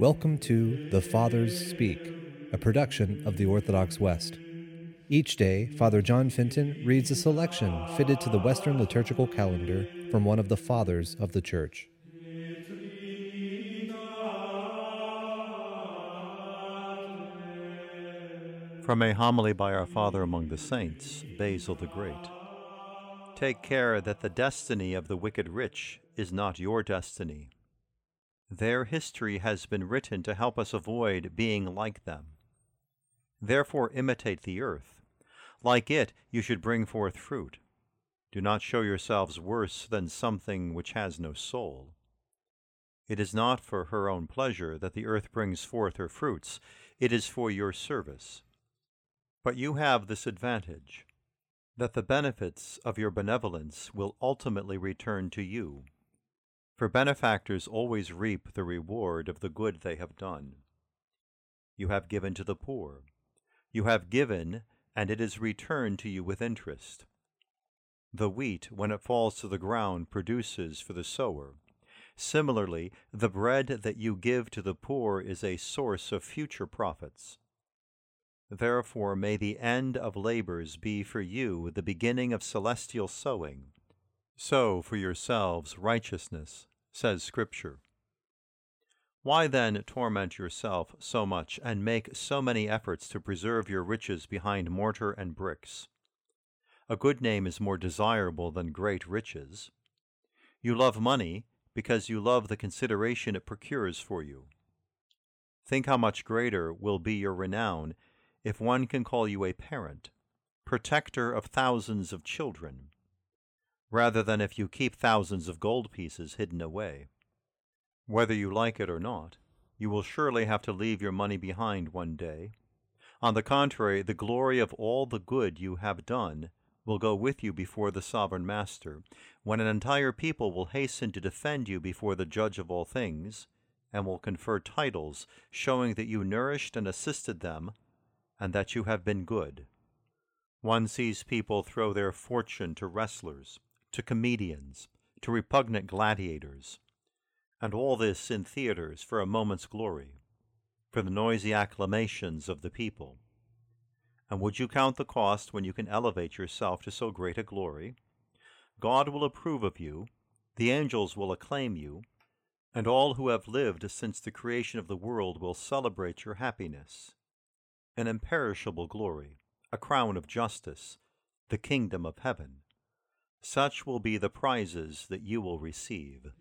Welcome to The Fathers Speak, a production of the Orthodox West. Each day, Father John Fenton reads a selection fitted to the Western liturgical calendar from one of the Fathers of the Church. From a homily by our Father among the Saints, Basil the Great. Take care that the destiny of the wicked rich is not your destiny. Their history has been written to help us avoid being like them. Therefore, imitate the earth. Like it, you should bring forth fruit. Do not show yourselves worse than something which has no soul. It is not for her own pleasure that the earth brings forth her fruits, it is for your service. But you have this advantage that the benefits of your benevolence will ultimately return to you for benefactors always reap the reward of the good they have done. You have given to the poor. You have given, and it is returned to you with interest. The wheat, when it falls to the ground, produces for the sower. Similarly, the bread that you give to the poor is a source of future profits. Therefore, may the end of labors be for you the beginning of celestial sowing. Sow for yourselves righteousness, says Scripture. Why then torment yourself so much and make so many efforts to preserve your riches behind mortar and bricks? A good name is more desirable than great riches. You love money because you love the consideration it procures for you. Think how much greater will be your renown if one can call you a parent, protector of thousands of children, rather than if you keep thousands of gold pieces hidden away. Whether you like it or not, you will surely have to leave your money behind one day. On the contrary, the glory of all the good you have done will go with you before the sovereign master, when an entire people will hasten to defend you before the judge of all things, and will confer titles showing that you nourished and assisted them, and that you have been good. One sees people throw their fortune to wrestlers, to comedians, to repugnant gladiators, and all this in theaters for a moment's glory, for the noisy acclamations of the people. And would you count the cost when you can elevate yourself to so great a glory? God will approve of you, the angels will acclaim you, and all who have lived since the creation of the world will celebrate your happiness. An imperishable glory, a crown of justice, the kingdom of heaven. Such will be the prizes that you will receive.